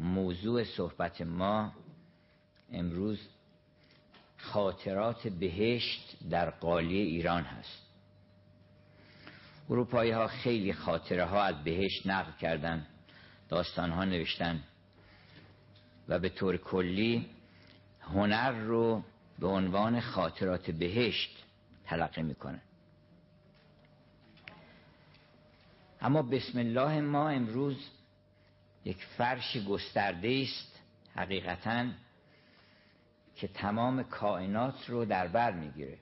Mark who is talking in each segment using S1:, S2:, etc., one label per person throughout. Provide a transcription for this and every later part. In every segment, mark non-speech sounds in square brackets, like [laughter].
S1: موضوع صحبت ما امروز خاطرات بهشت در قالی ایران هست. اروپایی ها خیلی خاطره ها از بهشت نقل کردن داستان ها نوشتن و به طور کلی هنر رو به عنوان خاطرات بهشت تلقی می‌کنن. اما بسم الله ما امروز یک فرش گسترده است حقیقتا که تمام کائنات رو در بر می‌گیره.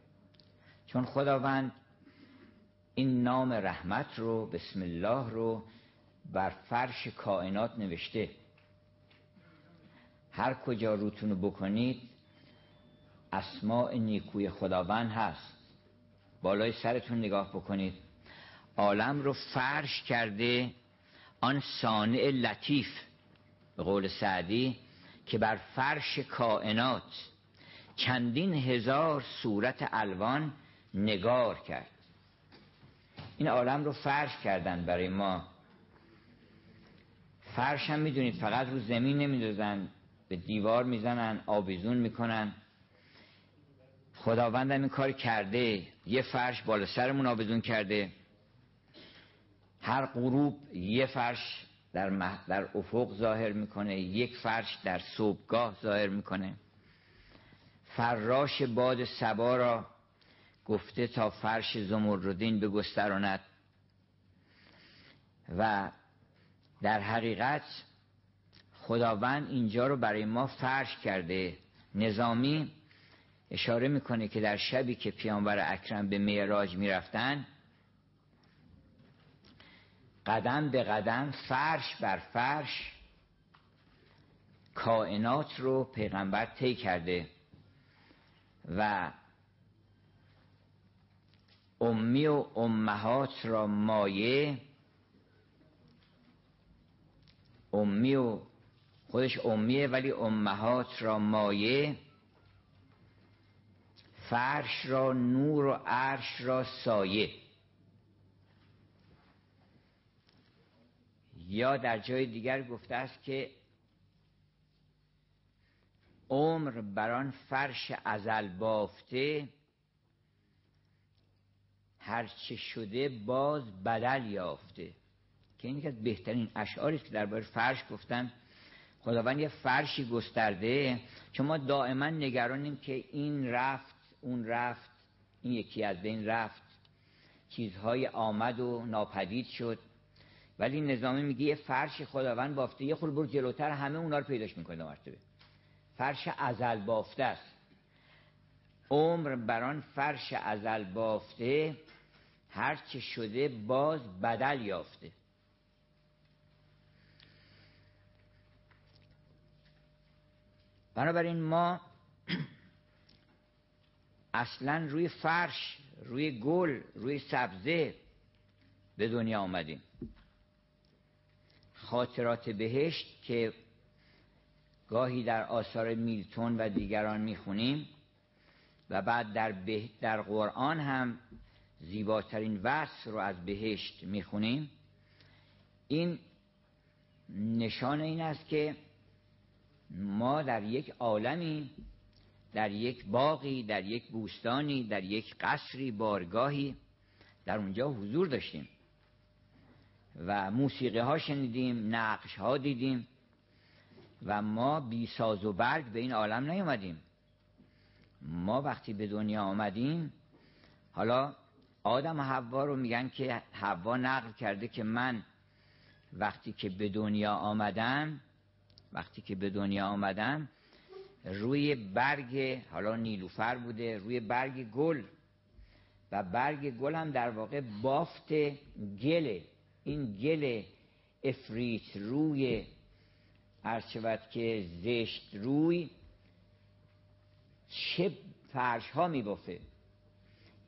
S1: چون خداوند این نام رحمت رو بسم الله رو بر فرش کائنات نوشته. هر کجا روتونو بکنید اسماع نیکوی خداوند هست. بالای سرتون نگاه بکنید. عالم رو فرش کرده آن صانع لطیف به قول سعدی که بر فرش کائنات چندین هزار صورت الوان نگار کرد. این عالم رو فرش کردن برای ما. فرش هم می‌دونید فقط رو زمین نمیدازن به دیوار می‌زنن آویزون می‌کنن. خداوند هم این کار کرده. یه فرش بالا سرمون آویزون کرده. هر غروب یه فرش در, در افق ظاهر می‌کنه یک فرش در صبحگاه ظاهر می‌کنه. فراش باد سبا را گفته تا فرش زمردین بگستراند. و در حقیقت خداوند اینجا رو برای ما فرش کرده. نظامی اشاره می‌کنه که در شبی که پیامبر اکرم به معراج می‌رفتن قدم به قدم فرش بر فرش کائنات رو پیغمبر طی کرده و امی و امهات را مایه امی و خودش امیه ولی امهات را مایه فرش را نور و عرش را سایه. یا در جای دیگر گفته است که عمر بران فرش ازل بافته هرچه شده باز بدل یافته. که این از بهترین اشعاری است که درباره فرش گفتن. خداوند یه فرشی گسترده چون ما دائما نگرانیم که این رفت اون رفت این یکی از بین رفت. چیزهای آمد و ناپدید شد. ولی نظامی میگه یه فرش خداوند بافته یه خورده برو جلوتر همه اونا رو پیداش می‌کنه مرتبه فرش ازل بافته است. عمر بران فرش ازل بافته هرچه شده باز بدل یافته. بنابراین ما [clears throat] اصلا روی فرش روی گل روی سبزه به دنیا آمدیم. خاطرات بهشت که گاهی در آثار میلتون و دیگران می‌خونیم و بعد در, به... در قرآن هم زیباترین وصف رو از بهشت می‌خونیم. این نشان این است که ما در یک عالمی در یک باقی در یک بوستانی در یک قصری بارگاهی در اونجا حضور داشتیم. و موسیقی ها شنیدیم نقش ها دیدیم و ما بی ساز و برگ به این عالم نیومدیم. ما وقتی به دنیا آمدیم حالا آدم و حوا رو میگن که حوا نقل کرده که من وقتی که به دنیا آمدم وقتی که به دنیا آمدم روی برگ حالا نیلوفر بوده روی برگ گل و برگ گل هم در واقع بافت گله. این گل افریت روی شود که زشت روی چه فرش ها می بافه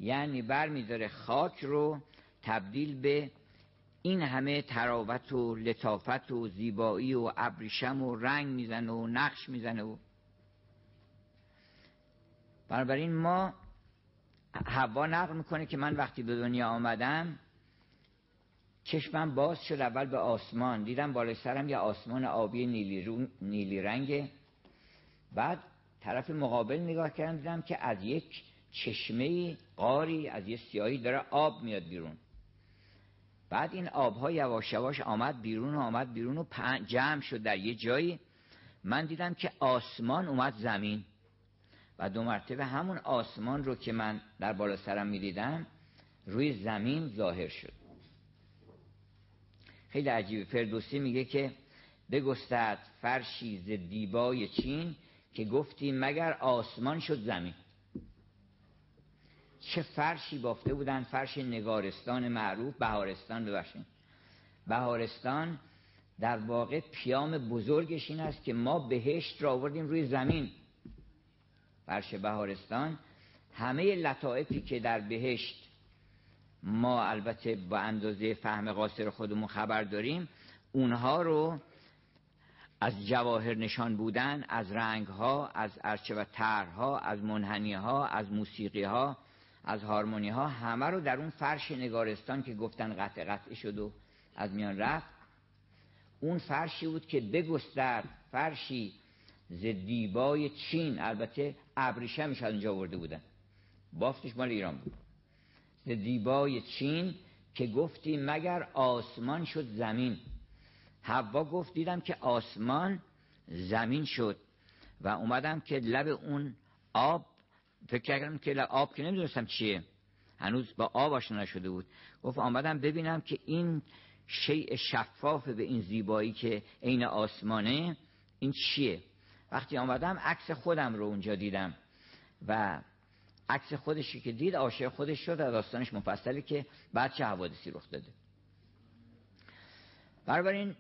S1: یعنی بر میداره خاک رو تبدیل به این همه تراوت و لطافت و زیبایی و ابریشم و رنگ می‌زنه و نقش می‌زنه و بنابراین ما هوا نقل می‌کنه که من وقتی به دنیا آمدم چشمم باز شد اول به آسمان. دیدم بالای سرم یه آسمان آبی نیلی, نیلی رنگه. بعد طرف مقابل نگاه کردم دیدم که از یک چشمه قاری از یه سیاهی داره آب میاد بیرون. بعد این آبها یواش یواش آمد بیرون و آمد بیرون و جمع شد در یه جایی. من دیدم که آسمان اومد زمین. و دو مرتبه همون آسمان رو که من در بالا سرم می‌دیدم روی زمین ظاهر شد. خیلی عجیبه. فردوسی میگه که بگستد فرشی ز دیبای چین که گفتی مگر آسمان شد زمین. چه فرشی بافته بودن فرش نگارستان معروف بهارستان ببخشید. بهارستان در واقع پیام بزرگش این است که ما بهشت را آوردیم روی زمین. فرش بهارستان همه لطائفی که در بهشت ما البته با اندازه فهم قاصر خودمون خبر داریم اونها رو از جواهر نشان بودن از رنگ ها از ارچه و ترها از منحنی ها از موسیقی ها از هارمونی ها همه رو در اون فرش نگارستان که گفتن قطع قطع شد و از میان رفت. اون فرشی بود که بگستر فرشی ز دیبای چین البته ابریشمش از اونجا ورده بودن. بافتش مال ایران بود. ز دیبای چین که گفتی مگر آسمان شد زمین. حوا گفت دیدم که آسمان زمین شد و اومدم که لب اون آب فکر کردم که آب که نمی‌دونستم چیه. هنوز با آب آشنا نشده بود. گفت آمدم ببینم که این شیء شفاف به این زیبایی که عین آسمانه این چیه. وقتی آمدم عکس خودم رو اونجا دیدم و عکس خودشی که دید عاشق خودش شد و داستانش مفصله که بعد چه حوادثی رخ داده. بنابراین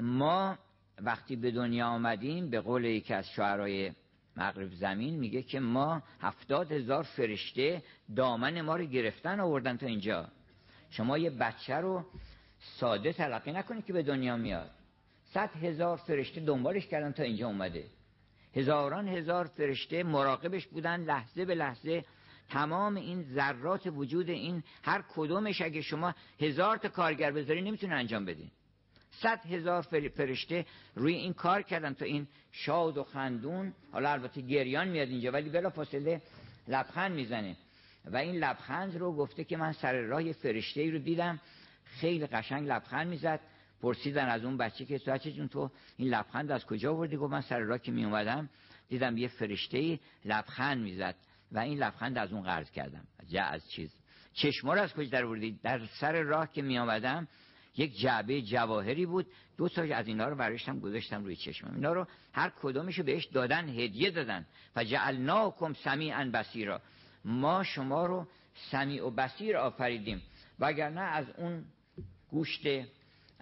S1: ما وقتی به دنیا آمدیم به قول یکی از شعرهای مغرب زمین میگه که ما هفتاد هزار فرشته دامن ما رو گرفتن آوردن تا اینجا. شما یه بچه رو ساده تلقی نکنید که به دنیا میاد. صد هزار فرشته دنبالش کردن تا اینجا اومده. هزاران هزار فرشته مراقبش بودن لحظه به لحظه. تمام این ذرات وجود این هر کدومش اگه شما هزار تا کارگر بذاری نمی‌تونه انجام بدین صد هزار فرشته روی این کار کردن تا این شاد و خندون حالا البته گریان میاد اینجا ولی بلا فاصله لبخند می‌زنه. و این لبخند رو گفته که من سر راه فرشته ای رو دیدم. خیلی قشنگ لبخند می‌زد. پرسیدن از اون بچه که تو جون تو این لبخند از کجا آوردی؟ گفت من سر راه که می اومدم دیدم یه فرشته لبخند می‌زد و این لبخند از اون قرض کردم. جا از چیز. چشما از کجا در آوردی؟ در سر راه که می آمدم یک جعبه جواهری بود. دو تا از اینا رو برشتم گذاشتم روی چشمم. اینا رو هر کدومشو بهش دادن هدیه دادن. فجعلناکم سمیعا بصیرا. ما شما رو سمیع و بصیر آفریدیم. وگرنه از اون گوشت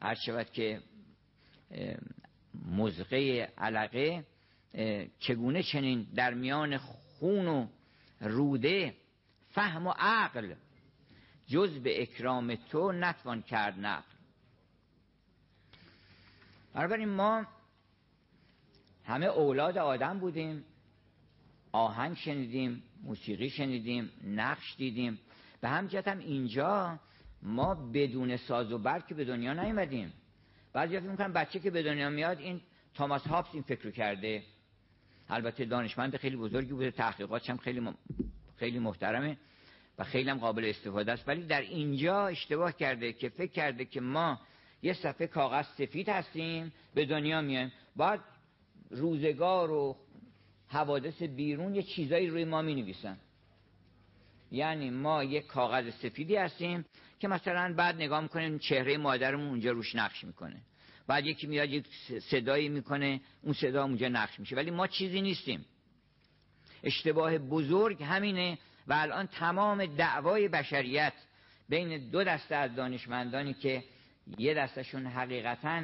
S1: هر شود که مزقه علقه چگونه چنین در میان خون و روده فهم و عقل جز به اکرام تو نتوان کرد نقل. بنابراین ما همه اولاد آدم بودیم آهنگ شنیدیم موسیقی شنیدیم نقش دیدیم. به همجت هم اینجا ما بدون ساز و برگ که به دنیا نیومدیم. بعضی فکر می‌کنن بچه که به دنیا میاد این تاماس هابس این فکر کرده. البته دانشمند خیلی بزرگی بوده تحقیقاتش هم خیلی خیلی محترمه و خیلی هم قابل استفاده است. ولی در اینجا اشتباه کرده که فکر کرده که ما یه صفحه کاغذ سفید هستیم به دنیا میایم. بعد روزگار و حوادث بیرون یه چیزایی روی ما می نویسن یعنی ما یک کاغذ سفیدی هستیم که مثلا بعد نگاه می‌کنیم چهره مادرمون اونجا روش نقش می‌کنه. بعد یکی میاد یک صدایی می‌کنه اون صدا اونجا نقش میشه. ولی ما چیزی نیستیم. اشتباه بزرگ همینه و الان تمام دعوای بشریت بین دو دسته از دانشمندانی که یه دستشون حقیقتا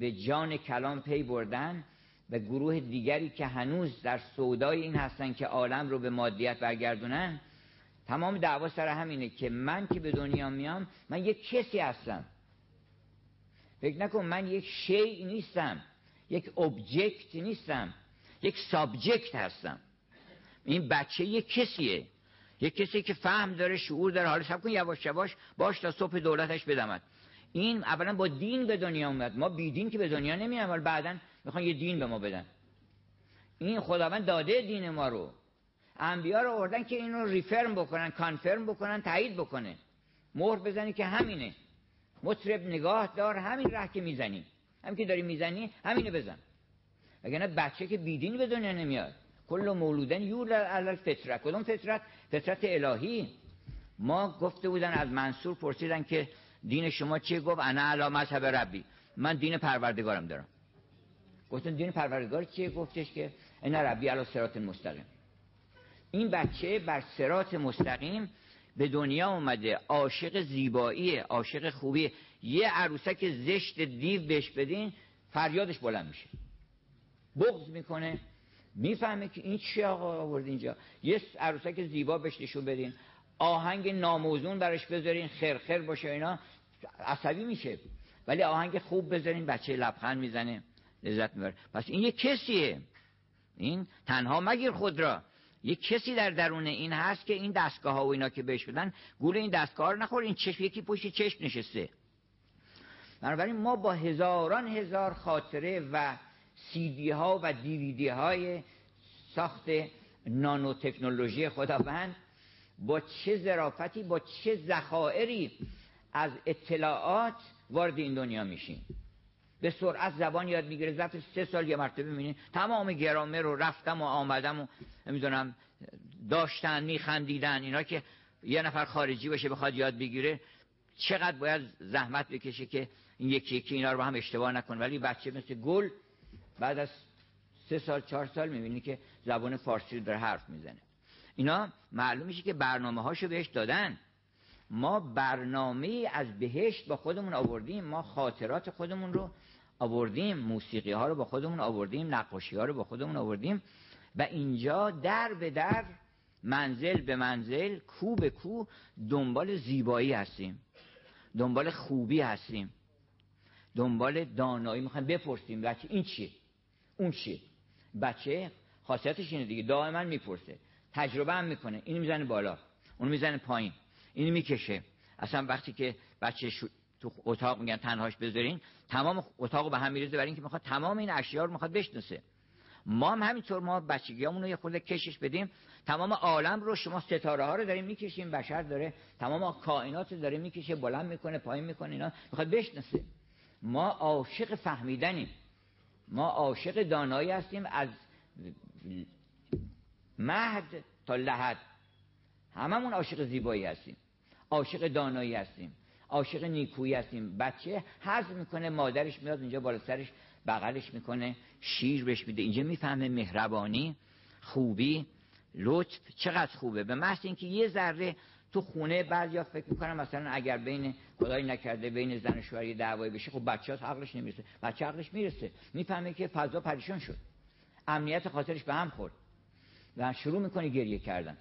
S1: به جان کلام پی بردن و گروه دیگری که هنوز در سودای این هستن که عالم رو به مادیت برگردونن تمام دعوا سر همینه که من که به دنیا میام من یک کسی هستم. فکر نکن من یک شیء نیستم یک object نیستم یک subject هستم. این بچه یک کسیه. یک کسی که فهم داره شعور داره حالا سب کن یواش یواش باش تا صبح دولتش بدمد. این اولا با دین به دنیا اومد. ما بی دین که به دنیا نمیام ولی بعدا می‌خوان یه دین به ما بدن. این خداوند داده دین ما رو. انبیا رو آوردن که اینو ریفرم بکنن کانفرم بکنن تایید بکنه. مهر بزنی که همینه. مطرب نگاه دار همین ره که می‌زنی. همین که داری می‌زنی همینو بزن. اگر بچه که بیدین به دنیا نمیاد. کل مولودن یول علال فطرت کدوم فطرت؟ فطرت الهی. ما گفته بودن از منصور پرسیدن که دین شما چیه؟ گفت انا علا مذهب ربی. من دین پروردگارم دارم. گفتن دین پروردگار چیه؟ گفتش که این ربی علا سرات مستقیم. این بچه بر سرات مستقیم به دنیا اومده عاشق زیبایی عاشق خوبی. یه عروسک زشت دیو بهش بدین فریادش بلند میشه. بغض می‌کنه. می‌فهمه که این چی آقا آورد اینجا. یه عروسک زیبا بهش نشون بدین. آهنگ ناموزون برش بذارین خرخر باشه اینا. عصبی میشه. ولی آهنگ خوب بذارین بچه لبخند می‌زنه لذت می‌بره. پس این یه کسیه. این تنها مگیر خود را. یه کسی در درون این هست که این دستگاه ها و اینا که بهش بدن گول این دستگاه رو نخور این چشم یکی پشت چشم نشسته. بنابراین ما با هزاران هزار خاطره و سیدی ها و دیویدی های ساخت نانو تکنولوژی خداوند با چه ظرافتی با چه ذخائری از اطلاعات وارد این دنیا میشیم. به سرعت زبان یاد می‌گیره. ظرف سه سال یه مرتبه می‌بینی. تمام گرامر رو رفتم و آمدم و نمی‌دونم داشتن میخندیدن اینا که یه نفر خارجی باشه بخواد یاد بگیره چقدر باید زحمت بکشه که این یکی یکی اینا رو هم اشتباه نکنه. ولی بچه مثل گل بعد از سه سال چهار سال می‌بینی که زبان فارسی رو داره حرف می‌زنه. اینا معلوم میشه که برنامه هاشو بهش دادن. ما برنامه از بهشت با خودمون آوردیم ما خاطرات خودمون رو آوردیم موسیقی ها رو با خودمون آوردیم نقاشی ها رو با خودمون آوردیم و اینجا در به در منزل به منزل کو به کو دنبال زیبایی هستیم دنبال خوبی هستیم دنبال دانایی می‌خوایم بپرسیم بچه این چیه؟ اون چیه؟ بچه خاصیتش اینه دیگه دائما می‌پرسه تجربه هم می‌کنه اینو می‌زنه بالا اون می‌زنه پایین. اینو می‌کشه. اصلا وقتی که بچه تو اتاق میگن تنهاش بذارین تمام اتاق به هم میریزه برای اینکه می‌خواد تمام این اشیا رو می‌خواد بشناسه. ما هم همینطور ما بچگیامون رو یه خورده کشش بدیم. تمام عالم رو شما ستاره ها رو داریم می‌کشیم بشر داره. تمام کائنات رو داره می‌کشه بلند می‌کنه پایین می‌کنه اینا می‌خواد بشناسه. ما عاشق فهمیدنیم. ما عاشق دانایی هستیم از مهد تا لحد. هممون عاشق زیبایی هستیم. عاشق دانایی هستیم عاشق نیکویی هستیم. بچه حظ می‌کنه مادرش میاد اینجا بالا سرش بغلش می‌کنه شیر بهش میده. اینجا می‌فهمه مهربانی خوبی لطف چقدر خوبه. به محض اینکه یه ذره تو خونه بعضیا فکر می‌کنم مثلا اگر بین خدای نکرده بین زن و شوهر دعوایی بشه خب بچه ها عقلش نمی‌رسه. بچه عقلش می‌رسه. می‌فهمه که فضا پریشان شد. امنیت خاطرش به هم خورد. و شروع می‌کنه گریه کردن.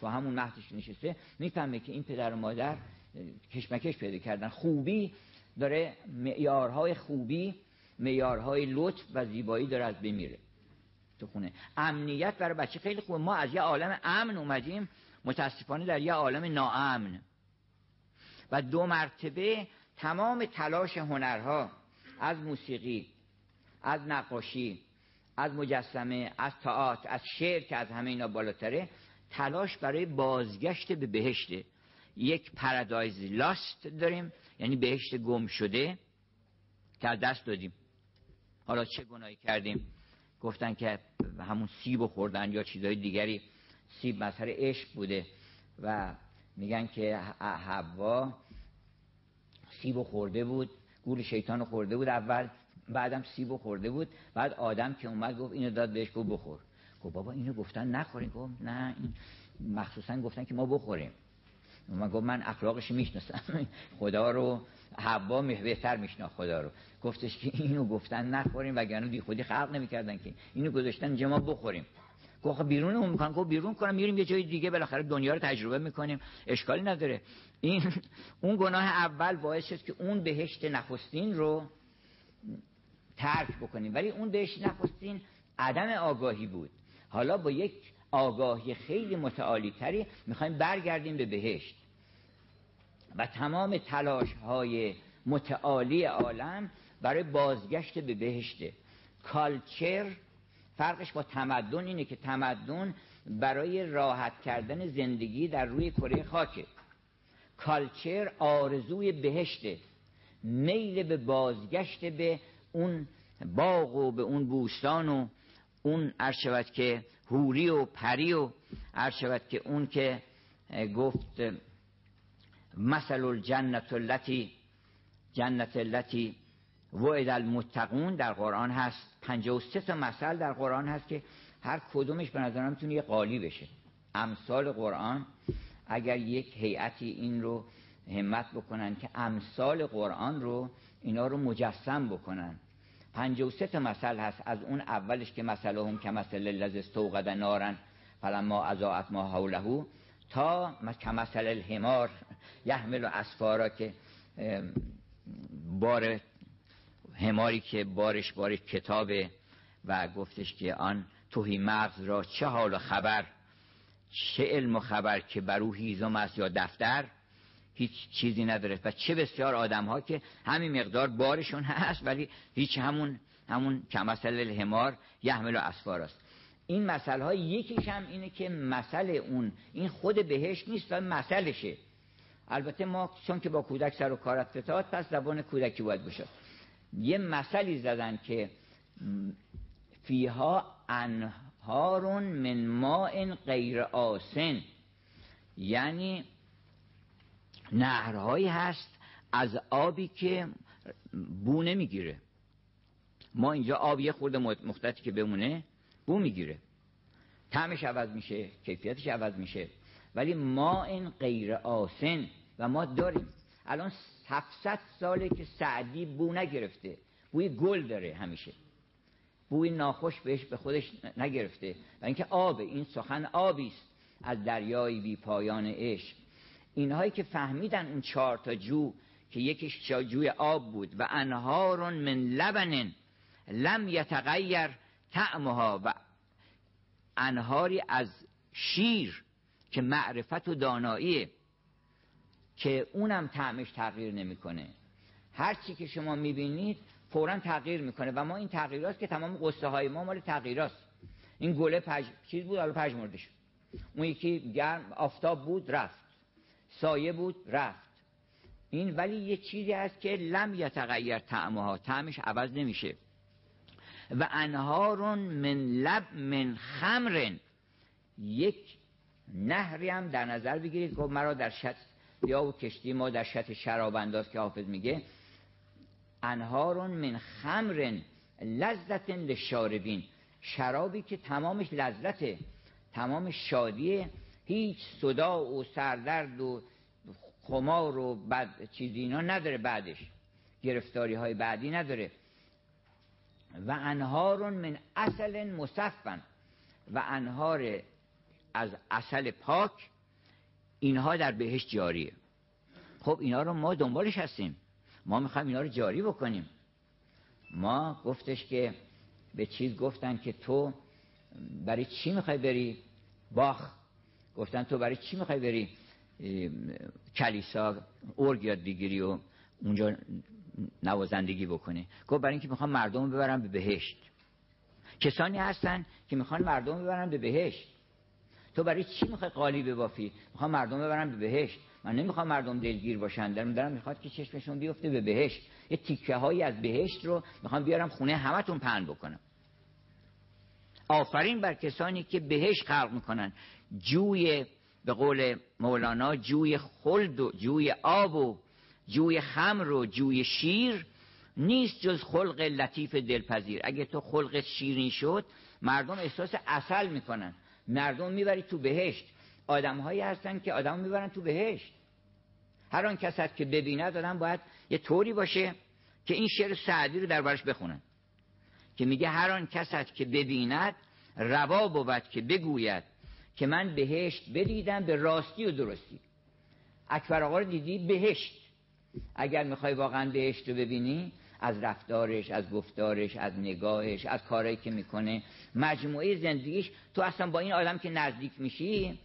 S1: تو همون مهدش نشسته می‌فهمه که این پدر و مادر کشمکش پیدا کردن. خوبی داره معیارهای خوبی معیارهای لطف و زیبایی داره از بمیره تو خونه. امنیت برای بچه خیلی خوبه. ما از یه عالم امن اومدیم متاسفانه در یه عالم ناامن. و دو مرتبه تمام تلاش هنرها از موسیقی از نقاشی از مجسمه از تئاتر از شعر که از همه اینا بالاتره تلاش برای بازگشت به بهشته یک پرادایز لاست داریم یعنی بهشت گم شده که دست دادیم. حالا چه گناهی کردیم؟ گفتن که همون سیب خوردن یا چیزهای دیگری. سیب مظهر عشق بوده و میگن که حوا سیب خورده بود گول شیطان خورده بود. اول بعدم سیب خورده بود بعد آدم که اومد گفت اینو داد بهش گفت بخور. گفت بابا اینو گفتن نخورین. گفت نه این مخصوصا گفتن که ما بخوریم. من گفت من اخلاقش می‌شناسم. [laughs] خدا رو حوا بهتر میشنا خدا رو. گفتش که اینو گفتن نخوریم وگرنه بی خودی خلق نمی‌کردن که. اینو گذاشتن اینجا ما بخوریم. گفت بیرون اون می‌کنن. گفت بیرون کنم میریم یه جای دیگه. بالاخره دنیا رو تجربه می‌کنیم. اشکالی نداره. این [laughs] اون گناه اول باعث شد که اون بهشت نخستین رو ترک بکنیم. ولی اون بهشت نخستین عدم آگاهی بود. حالا با یک آگاهی خیلی متعالی تری می‌خوایم برگردیم به بهشت. و تمام تلاش های متعالی عالم برای بازگشت به بهشته کالچر فرقش با تمدن اینه که تمدن برای راحت کردن زندگی در روی کره خاکه. کالچر آرزوی بهشته میل به بازگشت به اون باغ و به اون بوستان و اون عرشبت که هوری و پری و عرشبت که اون که گفت مثل الجنت التي جنت التي وعد المتقون در قرآن هست. 53 تا مثل در قرآن هست که هر کدومش به نظرم می‌تونه یه قالی بشه. امثال قرآن اگر یک هیئتی این رو همت بکنن که امثال قرآن رو اینا رو مجسم بکنن. 53 تا مثل هست. از اون اولش که مثل هم که مثل لذ استوقد نارن. فلما ازاعت ما حوله تا کمثل الحمار یحمل اسفارا که بار هماری که بارش بار کتابه و گفتش که آن توهی مغز را چه حال و خبر چه علم و خبر که بر او هیزم است یا دفتر. هیچ چیزی نداره. و چه بسیار آدم ها که همین مقدار بارشون هست ولی هیچ همون همون کمثل الحمار یحمل و اسفار است. این مسئله های یکیش هم اینه که مسئله اون این خود بهش نیست و مسئلشه البته ما چون که با کودک سر و کارت فتاد پس زبان کودکی باید باشه. یه مسئله زدن که فیها انهارون من ماء غیر آسن. یعنی نهرهایی هست از آبی که بو نمی‌گیره. ما اینجا آب یه خورده مختلفی که بمونه بو می‌گیره. طعمش عوض میشه کیفیتش عوض میشه. ولی ما این غیر آسن و ما داریم. الان 700 ساله که سعدی بو نگرفته. بوی گل داره همیشه. بوی ناخوش بهش به خودش نگرفته. و اینکه آب این سخن آبی است از دریای بی پایان عشق. اینهایی که فهمیدن اون چهار تا جو که یکیش جوی آب بود و انهار من لبن لم یتغیر طعمها و انهاری از شیر که معرفت و داناییه که اونم طعمش تغییر نمی‌کنه. هر چی که شما می‌بینید فورا تغییر می‌کنه و ما این تغییرات که تمام قصه های ما مال تغییراست. این گله پج... چیز بود؟ حالا پژمرده شد اون یکی گرم آفتاب بود رفت. سایه بود رفت. این ولی یه چیزی هست که لم یتغیر طعمها طعمش عوض نمیشه. و انهارون من لب من خمرن. یک نهری هم در نظر بگیرید. که مرا در شط یا و کشتی ما در شط شراب انداز که حافظ میگه. انهارون من خمرن لذت لشاربین. شرابی که تمامش لذته تمام شادیه. هیچ صدا و سردرد و خمار و بد چیزی اینا نداره بعدش. گرفتاری های بعدی نداره. و انهارون من اصل مصفن. و انهار از اصل پاک اینها در بهش جاریه. خب اینا رو ما دنبالش هستیم. ما می‌خوایم اینا رو جاری بکنیم. ما گفتش که به چیز گفتن که تو برای چی می‌خوای بری باخ گفتن تو برای چی می‌خوای بری کلیسا ارگ یاد بگیری و اونجا نوازندگی بکنی؟ گفت برای اینکه می‌خوام مردم ببرم به بهشت. کسانی هستن که می‌خوان مردم ببرن به بهشت. تو برای چی می‌خوای قالی ببافی؟ می‌خوام مردم ببرم به بهشت. من نمی‌خوام مردم دلگیر باشن. دارم دارم می‌خواد که چشمشون بیفته به بهشت. یه تیکه هایی از بهشت رو می‌خوام بیارم خونه همتون پهن بکنم. آفرین بر کسانی که بهشت خلق می‌کنن. جوی به قول مولانا جوی خلد و جوی آب و جوی خمر و جوی شیر نیست جز خلق لطیف دلپذیر. اگه تو خلق شیرین شد مردم احساس اصل می‌کنن. مردم می‌بری تو بهشت. آدم هایی هستن که آدم می‌برن تو بهشت. هر آن کس که ببیند آدم باید یه طوری باشه که این شعر سعدی رو در برش بخونن که میگه هر آن کس که ببیند روا بود که بگوید. که من بهشت بدیدم به راستی و درستی. اکبر آقا رو دیدی بهشت. اگر می‌خوای واقعا بهشت رو ببینی از رفتارش از گفتارش از نگاهش از کارهایی که می‌کنه مجموعه زندگیش تو اصلا با این آدم که نزدیک میشی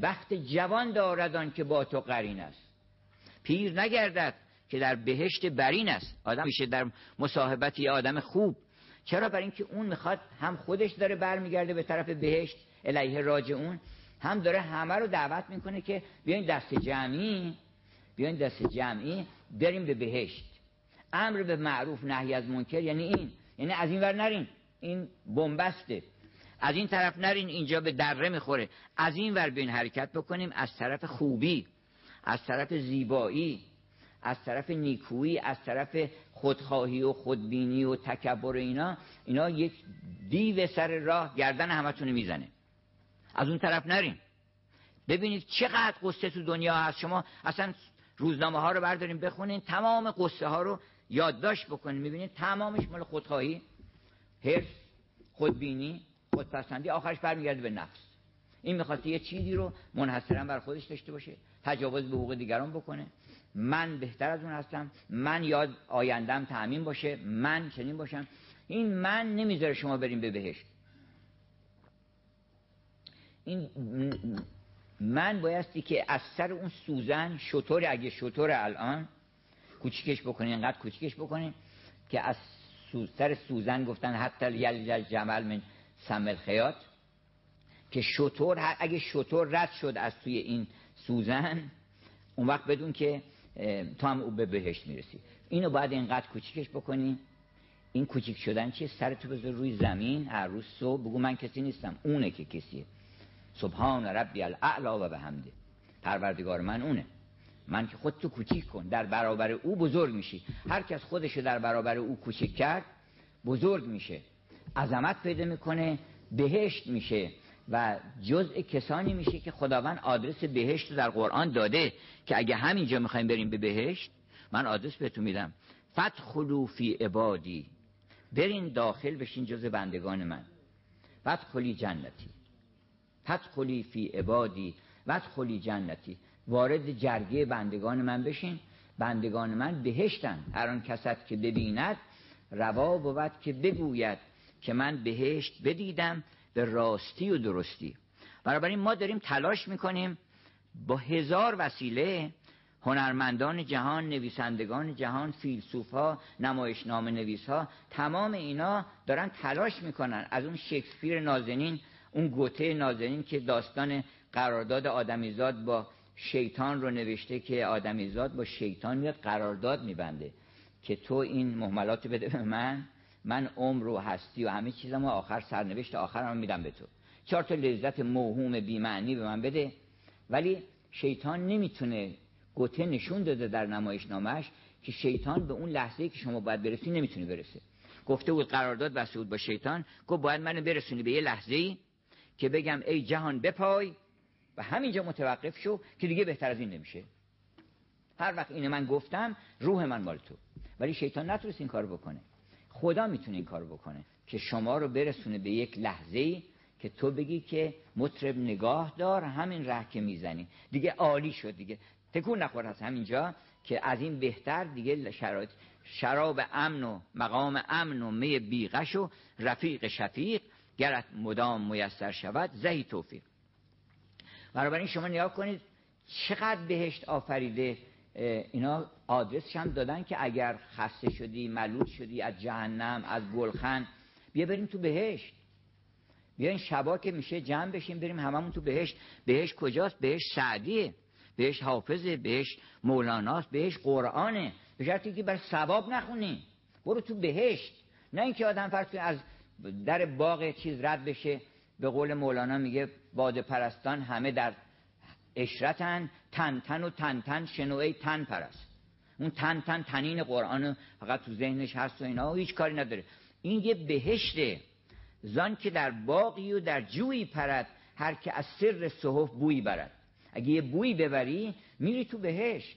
S1: وقت جوان داردان که با تو قرین است. پیر نگردد که در بهشت برین است. آدم میشه در مصاحبت یه آدم خوب. چرا؟ برای اینکه اون می‌خواد هم خودش داره برمیگرده به طرف بهشت الیه راجعون هم داره همه رو دعوت می‌کنه که بیاین دست جمعی بیاین دست جمعی بریم به بهشت. امر به معروف نهی از منکر یعنی این یعنی از این ور نرین این بنبسته. از این طرف نرین اینجا به دره می‌خوره. از این ور بیاین حرکت بکنیم از طرف خوبی از طرف زیبایی از طرف نیکویی از طرف خودخواهی و خودبینی و تکبر اینا. اینا یک دیو سر راه گردن همتون می‌زنه. از اون طرف نرین ببینید چقدر قصه تو دنیا هست. شما اصلا روزنامه ها رو برداریم بخونین تمام قصه ها رو یادداشت بکنین. می‌بینید تمامش مال خودخواهی حرص خودبینی خودپسندی. آخرش برمیگرده به نفس. این می‌خواسته یه چیزی رو منحصرا بر خودش داشته باشه تجاوز به حقوق دیگران بکنه. من بهتر از اون هستم. من یاد آیندم تأمین باشه. من چنین باشم. این من نمی‌ذاره شما بریم به بهشت. این من بایستی که از سر اون سوزن شطور اگه شطور الان کوچیکش بکنین اینقدر کوچیکش بکنین که از سر سوزن گفتن حتی یل جمل من سمل خیات که شطور اگه شطور رد شد از توی این سوزن اون وقت بدون که تو هم او به بهشت می‌رسی. اینو باید اینقدر کوچیکش بکنی. این کوچیک شدن چیه؟ سرتو بذار روی زمین هر روز صبح. بگو من کسی نیستم. اونه که کسیه. سبحان ربی الاعلا و به همده پروردگار من اونه. من که خودتو کوچیک کن. در برابر او بزرگ میشی. هر کس خودشو در برابر او کوچیک کرد بزرگ میشه. عظمت پیدا می‌کنه بهشت میشه و جزء کسانی میشه که خداوند آدرس بهشت رو در قرآن داده که اگه همینجا می‌خوایم بریم به بهشت من آدرس بهتون میدم. فتح فی عبادی. برین داخل بشین جز بندگان من. فتح جنتی. فتح فی عبادی فتح جنتی. وارد جرگه بندگان من بشین. بندگان من بهشتن. هر آن کست که ببیند روا بود که بگوید که من بهشت بدیدم به راستی و درستی. بنابراین ما داریم تلاش می‌کنیم با هزار وسیله هنرمندان جهان نویسندگان جهان فیلسوف ها نمایشنامه نویس تمام اینا دارن تلاش می‌کنن. از اون شکسپیر نازنین اون گوته نازنین که داستان قرارداد آدمیزاد با شیطان رو نوشته که آدمیزاد با شیطان میاد قرارداد میبنده که تو این محملات بده به من من عمر و هستی و همه چیزم و آخر سرنوشت آخرم میدم به تو. چهار تا لذت موهوم بیمعنی به من بده. ولی شیطان نمی‌تونه گوته نشون داده در نمایش نامش که شیطان به اون لحظه که شما باید برسی نمی‌تونه برسه. گفته بود قرارداد بسته بود با شیطان گفت باید منو برسونی به یه لحظه ای که بگم ای جهان بپای و همینجا متوقف شو که دیگه بهتر از این نمیشه. هر وقت اینو من گفتم روح من مال تو. ولی شیطان نتونست این کار بکنه. خدا می‌تونه این کار بکنه که شما رو برسونه به یک لحظه ای که تو بگی که مطرب نگاه دار همین ره که می‌زنی. دیگه عالی شد دیگه. تکون نخور از همینجا که از این بهتر دیگه شراب امن و مقام امن و می بیغش و رفیق شفیق گرت مدام میسر شود زهی توفیق. بنابراین شما نگاه کنید چقدر بهشت آفریده اینا آدرسش هم دادن که اگر خسته شدی ملول شدی از جهنم از گلخن بیا بریم تو بهشت. بیا این شبا که میشه جمع بشیم بریم هممون تو بهشت. بهشت کجاست؟ بهشت سعدیه. بهش حافظه بهش مولاناست بهش قرآنه. به شرطی که بر ثواب نخونی. برو تو بهشت. نه اینکه آدم فرض از در باغ چیز رد بشه به قول مولانا میگه باد پرستان همه در اشرتن تن تن و تن تن شنوعی تن پرست. اون تن تن تنین قرآن فقط تو ذهنش هست و اینا و هیچ کاری نداره. این یه بهشته زان که در باقی و در جویی پرد هر که از سر صحف بویی برد. اگه یه بویی ببری میری تو بهشت.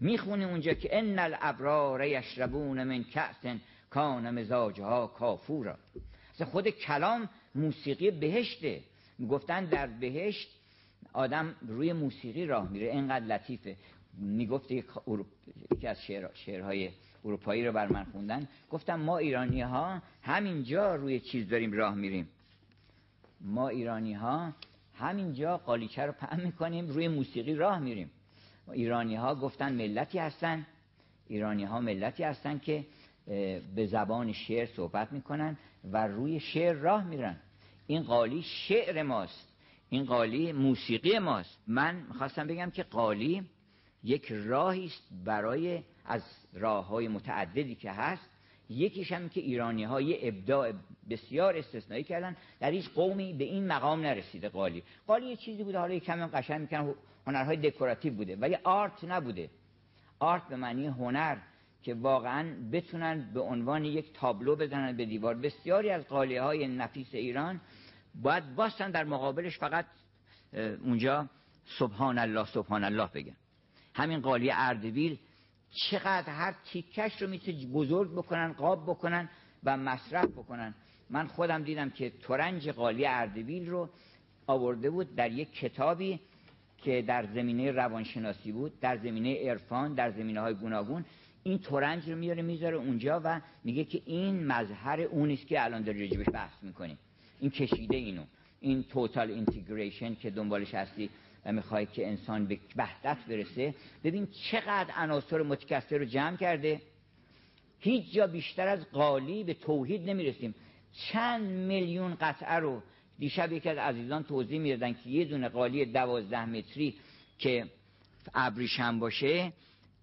S1: می‌خونی اونجا که ان الابرار یشربون من کأس کان مزاجها کافورا. خود کلام موسیقی بهشته. گفتن در بهشت آدم روی موسیقی راه میره. اینقدر لطیفه. می‌گفت یکی از شعر، شعرهای اروپایی رو بر من خوندن. گفتم ما ایرانی ها همینجا روی چیز داریم راه میریم. ما ایرانی ها همینجا قالیچه رو پهن می‌کنیم روی موسیقی راه میریم. ایرانی ها گفتن ملتی هستن. ایرانی ها ملتی هستن که به زبان شعر صحبت می‌کنن و روی شعر راه میرن. این قالی شعر ماست. این قالی موسیقی ماست. من خواستم بگم که قالی یک راهی است برای از راه های متعددی که هست. یکیش هم که ایرانی ها یه ابداع بسیار استثنایی کردن در هیچ قومی به این مقام نرسیده قالی. قالی یه چیزی بوده حالا کمی قشنگ می‌کنن هنرهای دکوراتیو بوده ولی آرت نبوده. آرت به معنی هنر. که واقعا بتونن به عنوان یک تابلو بزنن به دیوار. بسیاری از قالی های نفیس ایران باید باستن در مقابلش فقط اونجا سبحان الله سبحان الله بگن. همین قالی اردبیل چقدر هر تیکش رو می‌تونه بزرگ بکنن قاب بکنن و مصرف بکنن. من خودم دیدم که ترنج قالی اردبیل رو آورده بود در یک کتابی که در زمینه روانشناسی بود در زمینه عرفان در زمینه های گوناگون. این ترنج رو میاره می‌ذاره اونجا و میگه که این مظهر اونیست که الان در رجبش بحث می‌کنیم این کشیده اینو. این توتال اینتگریشن که دنبالش هستی و می‌خوای که انسان به وحدت برسه. ببین چقدر عناصر متکثر رو جمع کرده. هیچ جا بیشتر از قالی به توحید نمی‌رسیم. چند میلیون قطعه رو دیشب یکی از عزیزان توضیح می‌دادن که یه دونه قالی دوازده متری که ابریشم باشه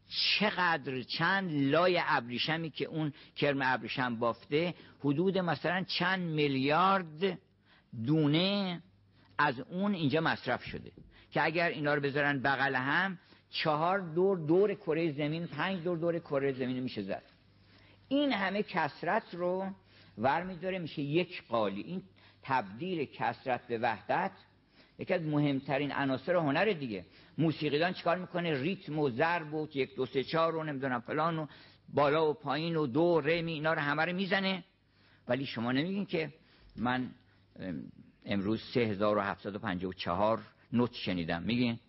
S1: چقدر چند لای ابریشمی که اون کرم ابریشم بافته حدود مثلا چند میلیارد دونه از اون اینجا مصرف شده. که اگر اینا رو بذارن بغل هم چهار دور دور کره زمین پنج دور دور کره زمین میشه زد. این همه کسرت رو ور میداره میشه یک قالی. این تبدیل کسرت به وحدت یکی از مهمترین عناصر هنر دیگه. موسیقیدان چیکار می‌کنه؟ ریتم و ضرب و یک دو سه چهار رو نمی‌دونم فلان و بالا و پایین و دو رمی اینا رو همه رو می‌زنه. ولی شما نمیگین که من امروز 3754 نوت شنیدم. میگین؟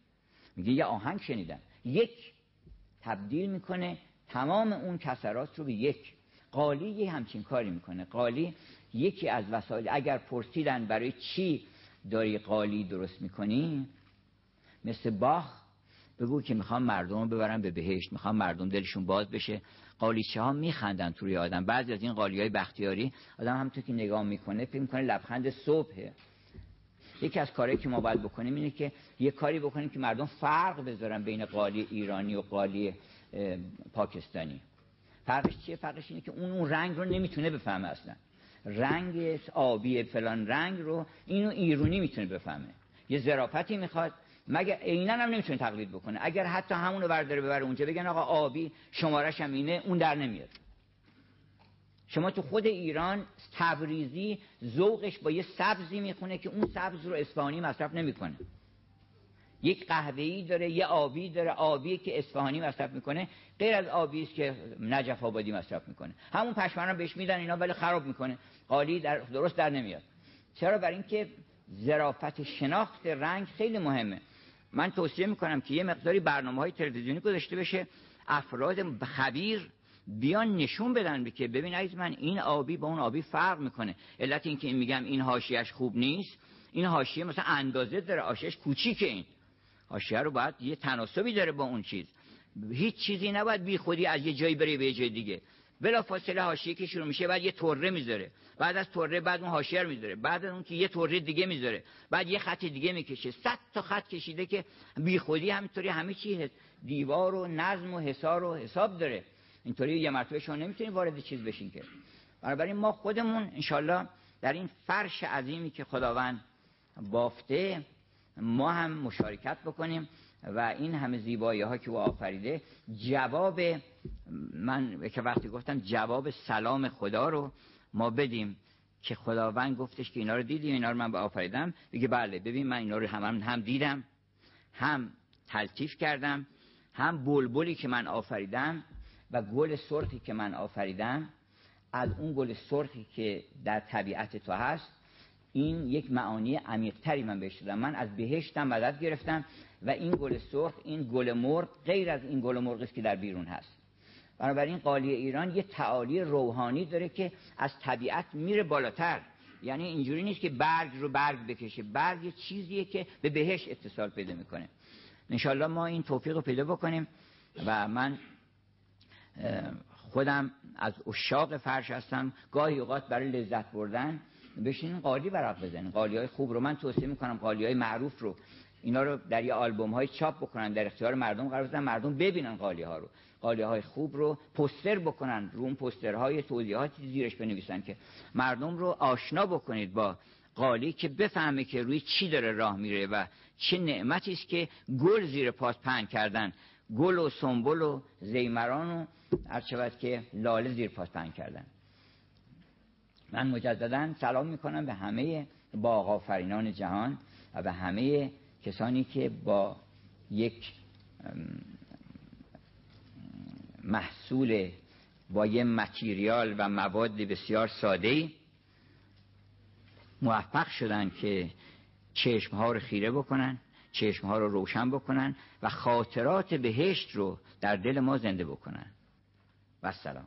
S1: میگه یه آهنگ شنیدم. یک تبدیل می‌کنه تمام اون کسرات رو به یک. قالی یه همچین کاری می‌کنه. قالی یکی از وسایل اگر پرسیدن برای چی داری قالی درست می‌کنی مثل باخ بگو که می‌خوام مردم ببرم به بهشت می‌خوام مردم دلشون باز بشه. قالیچه ها میخندن توی آدم. بعضی از این قالی های بختیاری آدم همونطور که نگاه می‌کنه فکر می‌کنه لبخند صبحه. یکی از کارهایی که ما باید بکنیم اینه که یه کاری بکنیم که مردم فرق بذارن بین قالی ایرانی و قالی پاکستانی. فرقش چیه؟ فرقش اینه که اون اون رنگ رو نمی‌تونه بفهمه اصلا. رنگ آبی فلان رنگ رو اینو ایرونی می‌تونه بفهمه. یه ظرافتی می‌خواد مگر عینا هم نمی‌تونه تقلید بکنه؟ اگر حتی همونو برداره ببره اونجا بگن آقا آبی شمارش هم اینه اون در نمیاد شما تو خود ایران تبریزی ذوقش با یه سبزی می‌خونه که اون سبز رو اصفهانی مصرف نمی‌کنه. یک قهوه‌ای داره یه آبی داره آبی که اصفهانی مصرف می‌کنه غیر از آبی است که نجف آبادی مصرف می‌کنه. همون پشمرا بهش میدن اینا ولی خراب می‌کنه. قالی در درست در نمیاد. چرا؟ برای اینکه ظرافت شناخت رنگ خیلی مهمه. من توصیه می‌کنم که یه مقداری برنامه های تلویزیونی گذاشته بشه افراد خبیر بیان نشون بدن که ببین عزیز من این آبی با اون آبی فرق می‌کنه. علت اینکه این میگم این حاشیهش خوب نیست این حاشیه مثلا اندازه داره حاشیهش کوچیکه این. حاشیه رو باید یه تناسبی داره با اون چیز. هیچ چیزی نباید بی خودی از یه جایی بره به یه جای دیگه. بلا فاصله حاشیه که شروع میشه بعد یه طره می‌ذاره. بعد از طره بعد اون حاشیه می‌ذاره. بعد اون که یه طره دیگه می‌ذاره. بعد یه خط دیگه می‌کشه. صد تا خط کشیده که بی خودی همینطوری همه چی دیوار و نظم و حسار و حساب داره. اینطوری یه مرتبه شما نمی‌تونید وارد چیز بشین که. بنابراین ما خودمون انشالله در این فرش عظیمی که خداوند بافته ما هم مشارکت بکنیم و این همه زیبایی ها که او آفریده جواب من که وقتی گفتم جواب سلام خدا رو ما بدیم که خداوند گفتش که اینا رو دیدی اینا رو من به آفریدم بگه بله ببین من اینا رو هم, هم دیدم هم تلطیف کردم هم بلبلی که من آفریدم و گل سرخی که من آفریدم. از اون گل سرخی که در طبیعت تو هست این یک معانی عمیقتری من بهش دادم. من از بهشتم مدد گرفتم و این گل سرخ این گل مرغ غیر از این گل مرغ است که در بیرون هست. بنابراین قالی ایران یه تعالی روحانی داره که از طبیعت میره بالاتر. یعنی اینجوری نیست که برگ رو برگ بکشه. برگ یه چیزیه که به بهش اتصال پیدا می‌کنه. انشالله ما این توفیق رو پیدا بکنیم و من خودم از اشاق فرش هستم. گاهی اوقات برای لذت بردن بشین قالی برق بزنین. قالی های خوب رو من توصیه می‌کنم قالی های معروف رو. اینا رو در یه آلبوم های چاپ بکنن در اختیار مردم قرار بدن مردم ببینن قالی ها رو. قالی های خوب رو پوستر بکنن. رو اون پوسترهای توضیحاتی زیرش بنویسن که مردم رو آشنا بکنید با قالی که بفهمه که روی چی داره راه میره و چه نعمتی است که گل زیر پاس پهن کردن. گل و سنبل و زیمران و هر که لاله زیر پاس پهن کردن. من مجددا سلام می‌کنم به همه باغ آفرینان جهان و به همه کسانی که با یک محصول با یه متریال و مواد بسیار ساده موفق شدن که چشم ها رو خیره بکنن چشم ها رو روشن بکنن و خاطرات بهشت رو در دل ما زنده بکنن. و سلام.